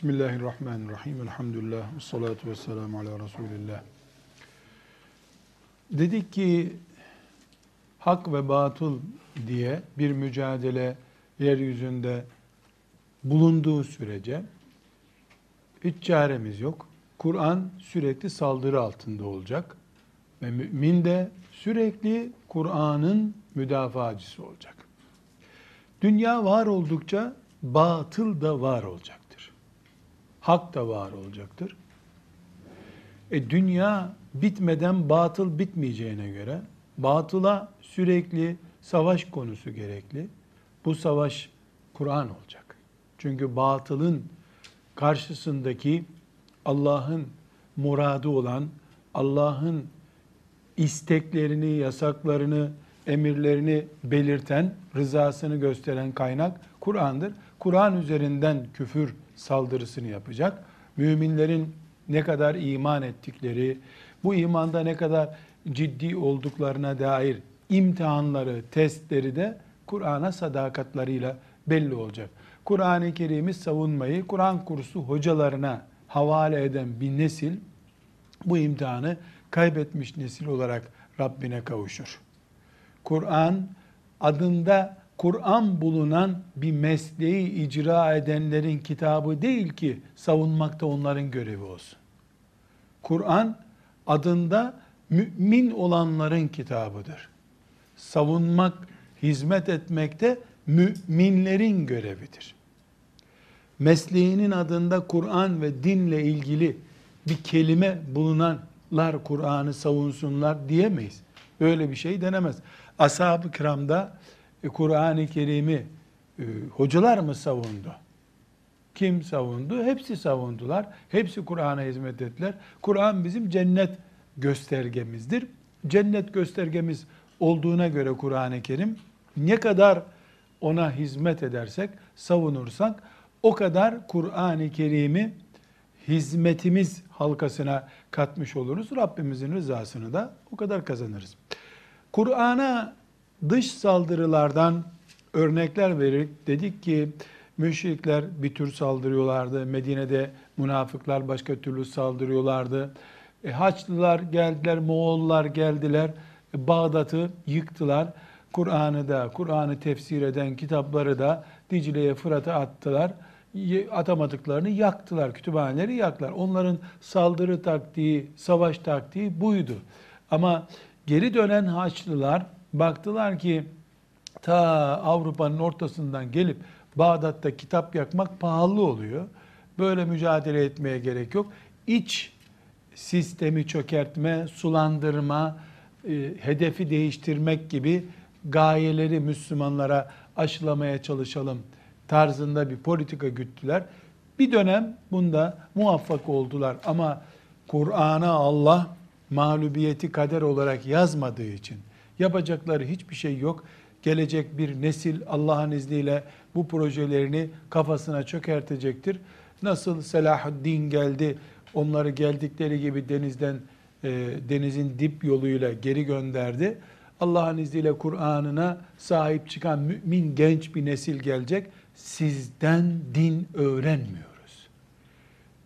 Bismillahirrahmanirrahim. Elhamdülillah. Ve salatu ve selamu ala Resulillah. Dedik ki hak ve batıl diye bir mücadele yeryüzünde bulunduğu sürece hiç çaremiz yok. Kur'an sürekli saldırı altında olacak. Ve mümin de sürekli Kur'an'ın müdafaacısı olacak. Dünya var oldukça batıl da var olacaktır. Hak da var olacaktır. E dünya bitmeden batıl bitmeyeceğine göre batıla sürekli savaş konusu gerekli. Bu savaş Kur'an olacak. Çünkü batılın karşısındaki Allah'ın muradı olan, Allah'ın isteklerini, yasaklarını, emirlerini belirten, rızasını gösteren kaynak Kur'an'dır. Kur'an üzerinden küfür saldırısını yapacak. Müminlerin ne kadar iman ettikleri, bu imanda ne kadar ciddi olduklarına dair imtihanları, testleri de Kur'an'a sadakatlarıyla belli olacak. Kur'an-ı Kerim'i savunmayı Kur'an kursu hocalarına havale eden bir nesil bu imtihanı kaybetmiş nesil olarak Rabbine kavuşur. Kur'an adında Kur'an bulunan bir mesleği icra edenlerin kitabı değil ki savunmakta onların görevi olsun. Kur'an adında mümin olanların kitabıdır. Savunmak, hizmet etmekte müminlerin görevidir. Mesleğinin adında Kur'an ve dinle ilgili bir kelime bulunanlar Kur'an'ı savunsunlar diyemeyiz. Öyle bir şey denemez. Ashab-ı kiramda Kur'an-ı Kerim'i e, hocalar mı savundu? Kim savundu? Hepsi savundular. Hepsi Kur'an'a hizmet ettiler. Kur'an bizim cennet göstergemizdir. Cennet göstergemiz olduğuna göre Kur'an-ı Kerim ne kadar ona hizmet edersek, savunursak o kadar Kur'an-ı Kerim'i hizmetimiz halkasına katmış oluruz. Rabbimizin rızasını da o kadar kazanırız. Kur'an'a dış saldırılardan örnekler vererek dedik ki müşrikler bir tür saldırıyorlardı. Medine'de münafıklar başka türlü saldırıyorlardı. E, Haçlılar geldiler, Moğollar geldiler. E, Bağdat'ı yıktılar. Kur'an'ı da, Kur'an'ı tefsir eden kitapları da Dicle'ye, Fırat'a attılar. Atamadıklarını yaktılar, kütüphaneleri yaktılar. Onların saldırı taktiği, savaş taktiği buydu. Ama geri dönen Haçlılar baktılar ki ta Avrupa'nın ortasından gelip Bağdat'ta kitap yakmak pahalı oluyor. Böyle mücadele etmeye gerek yok. İç sistemi çökertme, sulandırma, e, hedefi değiştirmek gibi gayeleri Müslümanlara aşılamaya çalışalım tarzında bir politika güttüler. Bir dönem bunda muvaffak oldular ama Kur'an'a Allah mağlubiyeti kader olarak yazmadığı için yapacakları hiçbir şey yok. Gelecek bir nesil Allah'ın izniyle bu projelerini kafasına çökertecektir. Nasıl Selahaddin geldi, onları geldikleri gibi denizden e, denizin dip yoluyla geri gönderdi. Allah'ın izniyle Kur'an'ına sahip çıkan mümin genç bir nesil gelecek. Sizden din öğrenmiyoruz.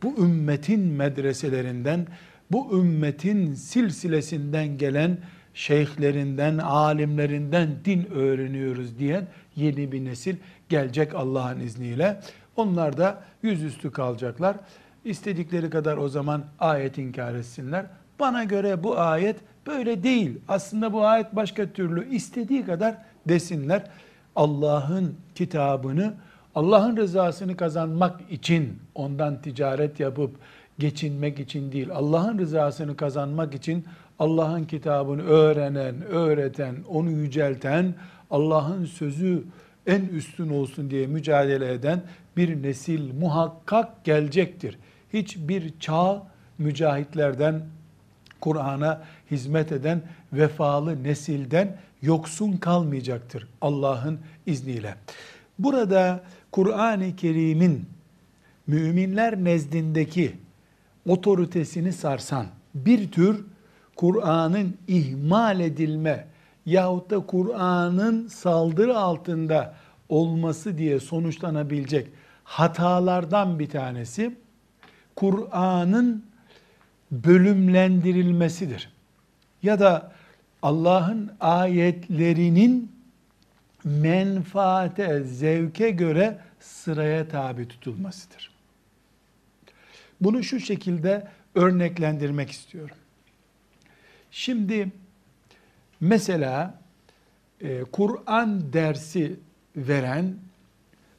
Bu ümmetin medreselerinden, bu ümmetin silsilesinden gelen şeyhlerinden, alimlerinden din öğreniyoruz diyen yeni bir nesil gelecek Allah'ın izniyle. Onlar da yüzüstü kalacaklar. İstedikleri kadar o zaman ayet inkar etsinler. Bana göre bu ayet böyle değil. Aslında bu ayet başka türlü. istediği kadar desinler. Allah'ın kitabını Allah'ın rızasını kazanmak için ondan ticaret yapıp geçinmek için değil. Allah'ın rızasını kazanmak için Allah'ın kitabını öğrenen, öğreten, onu yücelten, Allah'ın sözü en üstün olsun diye mücadele eden bir nesil muhakkak gelecektir. Hiçbir çağ mücahitlerden, Kur'an'a hizmet eden vefalı nesilden yoksun kalmayacaktır Allah'ın izniyle. Burada Kur'an-ı Kerim'in müminler nezdindeki otoritesini sarsan bir tür Kur'an'ın ihmal edilme yahut da Kur'an'ın saldırı altında olması diye sonuçlanabilecek hatalardan bir tanesi Kur'an'ın bölümlendirilmesidir. Ya da Allah'ın ayetlerinin menfaate, zevke göre sıraya tabi tutulmasıdır. Bunu şu şekilde örneklendirmek istiyorum. Şimdi mesela e, Kur'an dersi veren,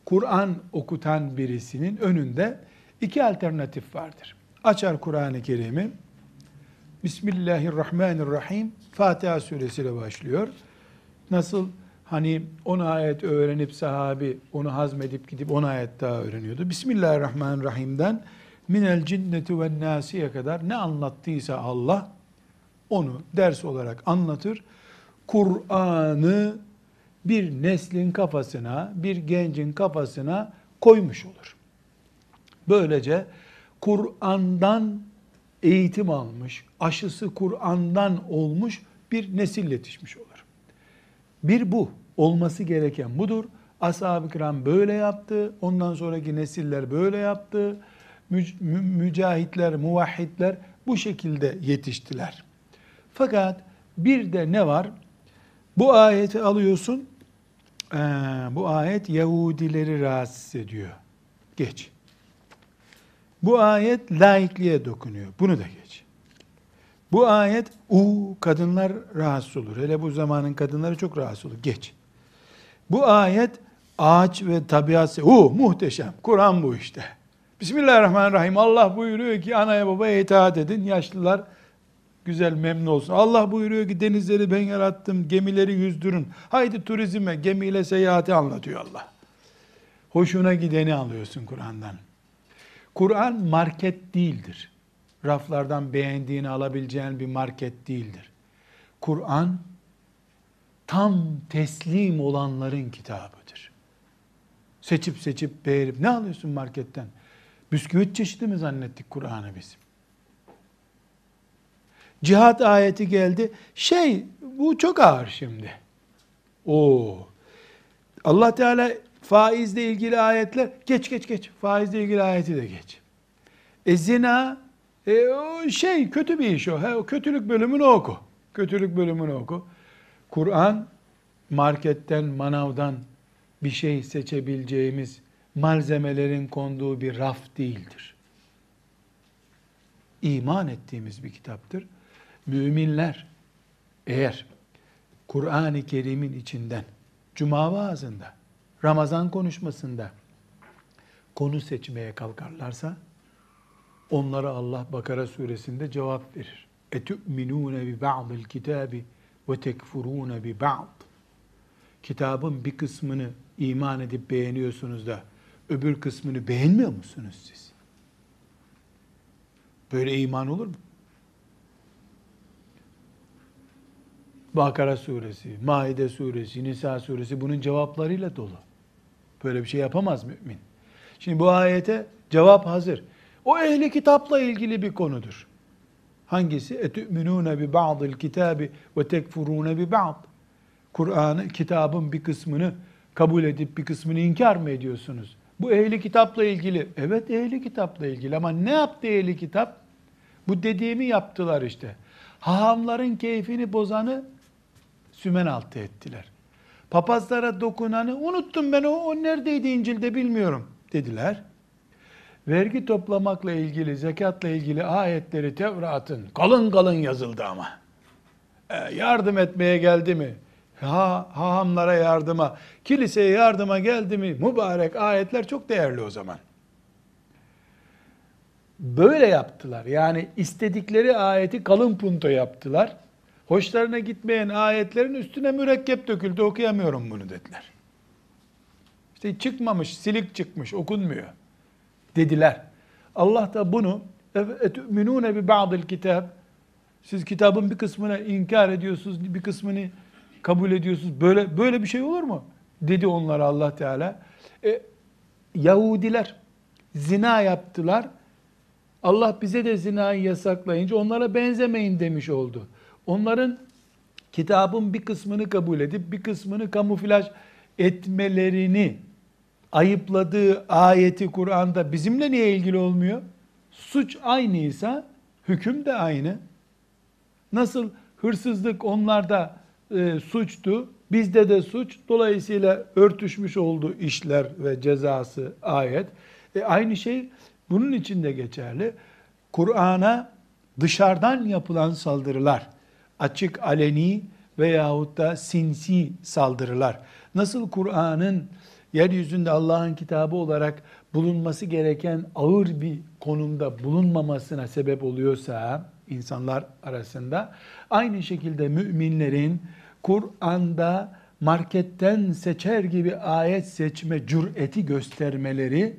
Kur'an okutan birisinin önünde iki alternatif vardır. Açar Kur'an-ı Kerim'i, Bismillahirrahmanirrahim, Fatiha suresiyle başlıyor. Nasıl hani 10 ayet öğrenip sahabi onu hazmedip gidip 10 ayet daha öğreniyordu. Bismillahirrahmanirrahim'den minel cinneti ve nasiye kadar ne anlattıysa Allah onu ders olarak anlatır. Kur'an'ı bir neslin kafasına, bir gencin kafasına koymuş olur. Böylece Kur'an'dan eğitim almış, aşısı Kur'an'dan olmuş bir nesil yetişmiş olur. Bir bu, olması gereken budur. Ashab-ı kiram böyle yaptı, ondan sonraki nesiller böyle yaptı. Mücahitler, muvahhidler bu şekilde yetiştiler. Fakat bir de ne var? Bu ayeti alıyorsun, ee, bu ayet Yahudileri rahatsız ediyor. Geç. Bu ayet laikliğe dokunuyor. Bunu da geç. Bu ayet u kadınlar rahatsız olur. Hele bu zamanın kadınları çok rahatsız olur. Geç. Bu ayet ağaç ve tabiat u muhteşem. Kur'an bu işte. Bismillahirrahmanirrahim. Allah buyuruyor ki anaya babaya itaat edin. Yaşlılar güzel memnun olsun. Allah buyuruyor ki denizleri ben yarattım, gemileri yüzdürün. Haydi turizme, gemiyle seyahati anlatıyor Allah. Hoşuna gideni alıyorsun Kur'an'dan. Kur'an market değildir. Raflardan beğendiğini alabileceğin bir market değildir. Kur'an tam teslim olanların kitabıdır. Seçip seçip beğenip ne alıyorsun marketten? Bisküvit çeşidi mi zannettik Kur'an'ı biz? Cihat ayeti geldi. Şey bu çok ağır şimdi. O Allah Teala faizle ilgili ayetler geç geç geç. Faizle ilgili ayeti de geç. E zina e, o şey kötü bir iş o. He, o kötülük bölümünü oku. Kötülük bölümünü oku. Kur'an marketten, manavdan bir şey seçebileceğimiz malzemelerin konduğu bir raf değildir. İman ettiğimiz bir kitaptır. Müminler eğer Kur'an-ı Kerim'in içinden Cuma vaazında, Ramazan konuşmasında konu seçmeye kalkarlarsa onlara Allah Bakara suresinde cevap verir. Etü'minûne bi ba'dil kitabi ve tekfurûne bi ba'd. Kitabın bir kısmını iman edip beğeniyorsunuz da öbür kısmını beğenmiyor musunuz siz? Böyle iman olur mu? Bakara suresi, Maide suresi, Nisa suresi bunun cevaplarıyla dolu. Böyle bir şey yapamaz mümin. Şimdi bu ayete cevap hazır. O ehli kitapla ilgili bir konudur. Hangisi? Etü'minûne bi ba'dil kitabi ve tekfurûne bi ba'd. Kur'an'ı, kitabın bir kısmını kabul edip bir kısmını inkar mı ediyorsunuz? Bu ehli kitapla ilgili. Evet ehli kitapla ilgili ama ne yaptı ehli kitap? Bu dediğimi yaptılar işte. Hahamların keyfini bozanı sümen altı ettiler. Papazlara dokunanı unuttum ben o, o neredeydi İncil'de bilmiyorum dediler. Vergi toplamakla ilgili, zekatla ilgili ayetleri Tevrat'ın kalın kalın yazıldı ama. E, yardım etmeye geldi mi? Ha, hahamlara yardıma, kiliseye yardıma geldi mi? Mübarek ayetler çok değerli o zaman. Böyle yaptılar. Yani istedikleri ayeti kalın punto yaptılar. Hoşlarına gitmeyen ayetlerin üstüne mürekkep döküldü okuyamıyorum bunu dediler. İşte çıkmamış, silik çıkmış, okunmuyor dediler. Allah da bunu etü'minûne bi ba'dil kitab siz kitabın bir kısmını inkar ediyorsunuz, bir kısmını kabul ediyorsunuz. Böyle böyle bir şey olur mu? Dedi onlara Allah Teala. E, Yahudiler zina yaptılar. Allah bize de zinayı yasaklayınca onlara benzemeyin demiş oldu. Onların kitabın bir kısmını kabul edip bir kısmını kamuflaj etmelerini ayıpladığı ayeti Kur'an'da bizimle niye ilgili olmuyor? Suç aynıysa hüküm de aynı. Nasıl hırsızlık onlarda e, suçtu, bizde de suç. Dolayısıyla örtüşmüş oldu işler ve cezası ayet. E, aynı şey bunun için de geçerli. Kur'an'a dışarıdan yapılan saldırılar, açık aleni veyahut da sinsi saldırılar. Nasıl Kur'an'ın yeryüzünde Allah'ın kitabı olarak bulunması gereken ağır bir konumda bulunmamasına sebep oluyorsa insanlar arasında aynı şekilde müminlerin Kur'an'da marketten seçer gibi ayet seçme cüreti göstermeleri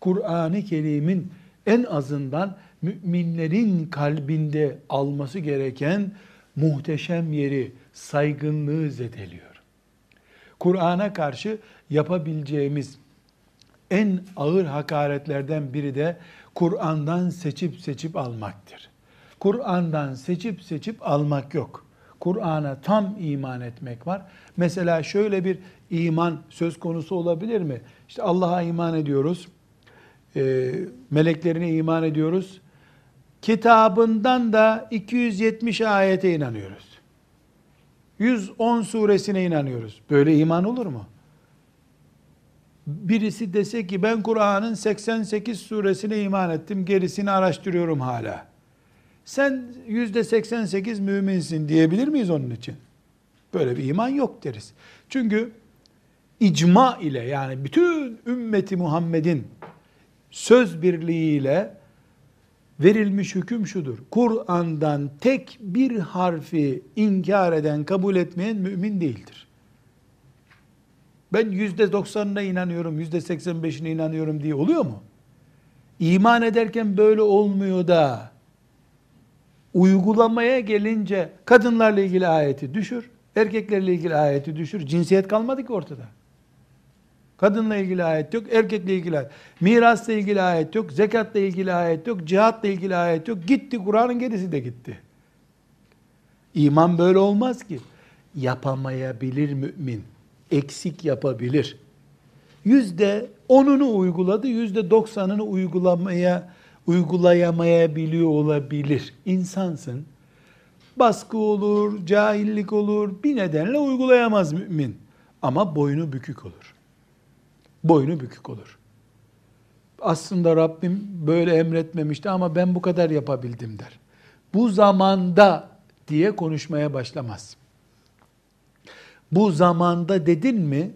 Kur'an-ı Kerim'in en azından müminlerin kalbinde alması gereken muhteşem yeri, saygınlığı zedeliyor. Kur'an'a karşı yapabileceğimiz en ağır hakaretlerden biri de Kur'an'dan seçip seçip almaktır. Kur'an'dan seçip seçip almak yok. Kur'an'a tam iman etmek var. Mesela şöyle bir iman söz konusu olabilir mi? İşte Allah'a iman ediyoruz, e, meleklerine iman ediyoruz, kitabından da 270 ayete inanıyoruz. 110 suresine inanıyoruz. Böyle iman olur mu? Birisi dese ki ben Kur'an'ın 88 suresine iman ettim, gerisini araştırıyorum hala. Sen yüzde 88 müminsin diyebilir miyiz onun için? Böyle bir iman yok deriz. Çünkü icma ile yani bütün ümmeti Muhammed'in söz birliğiyle verilmiş hüküm şudur. Kur'an'dan tek bir harfi inkar eden, kabul etmeyen mümin değildir. Ben yüzde doksanına inanıyorum, yüzde seksen beşine inanıyorum diye oluyor mu? İman ederken böyle olmuyor da uygulamaya gelince kadınlarla ilgili ayeti düşür, erkeklerle ilgili ayeti düşür. Cinsiyet kalmadı ki ortada. Kadınla ilgili ayet yok, erkekle ilgili ayet. Mirasla ilgili ayet yok, zekatla ilgili ayet yok, cihatla ilgili ayet yok. Gitti Kur'an'ın gerisi de gitti. İman böyle olmaz ki. Yapamayabilir mümin. Eksik yapabilir. Yüzde onunu uyguladı, yüzde doksanını uygulamaya uygulayamayabiliyor olabilir. İnsansın. Baskı olur, cahillik olur, bir nedenle uygulayamaz mümin. Ama boynu bükük olur boynu bükük olur. Aslında Rabbim böyle emretmemişti ama ben bu kadar yapabildim der. Bu zamanda diye konuşmaya başlamaz. Bu zamanda dedin mi?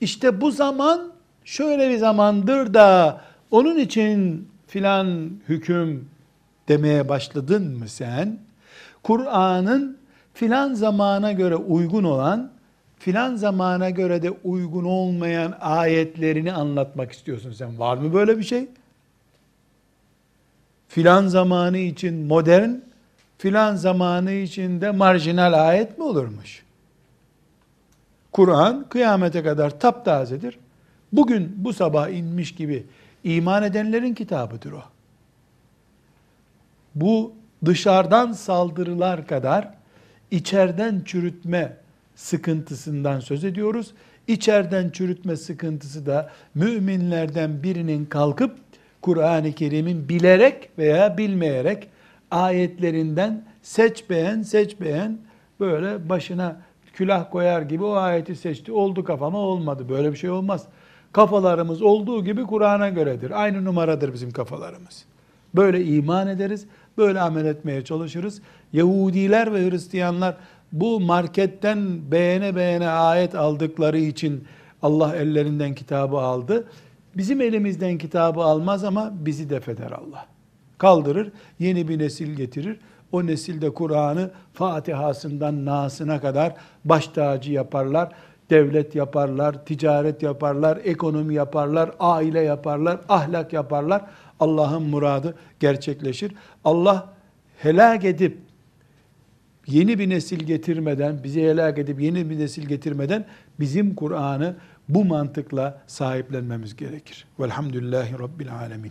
İşte bu zaman şöyle bir zamandır da onun için filan hüküm demeye başladın mı sen? Kur'an'ın filan zamana göre uygun olan filan zamana göre de uygun olmayan ayetlerini anlatmak istiyorsun sen. Var mı böyle bir şey? Filan zamanı için modern, filan zamanı için de marjinal ayet mi olurmuş? Kur'an kıyamete kadar taptazedir. Bugün bu sabah inmiş gibi iman edenlerin kitabıdır o. Bu dışarıdan saldırılar kadar içeriden çürütme sıkıntısından söz ediyoruz. İçeriden çürütme sıkıntısı da müminlerden birinin kalkıp Kur'an-ı Kerim'in bilerek veya bilmeyerek ayetlerinden seç beğen seç beğen böyle başına külah koyar gibi o ayeti seçti. Oldu kafama olmadı. Böyle bir şey olmaz. Kafalarımız olduğu gibi Kur'an'a göredir. Aynı numaradır bizim kafalarımız. Böyle iman ederiz. Böyle amel etmeye çalışırız. Yahudiler ve Hristiyanlar bu marketten beğene beğene ayet aldıkları için Allah ellerinden kitabı aldı. Bizim elimizden kitabı almaz ama bizi defeder Allah. Kaldırır, yeni bir nesil getirir. O nesilde Kur'an'ı Fatiha'sından Nas'ına kadar baş tacı yaparlar. Devlet yaparlar, ticaret yaparlar, ekonomi yaparlar, aile yaparlar, ahlak yaparlar. Allah'ın muradı gerçekleşir. Allah helak edip yeni bir nesil getirmeden, bizi helak edip yeni bir nesil getirmeden bizim Kur'an'ı bu mantıkla sahiplenmemiz gerekir. Velhamdülillahi Rabbil Alemin.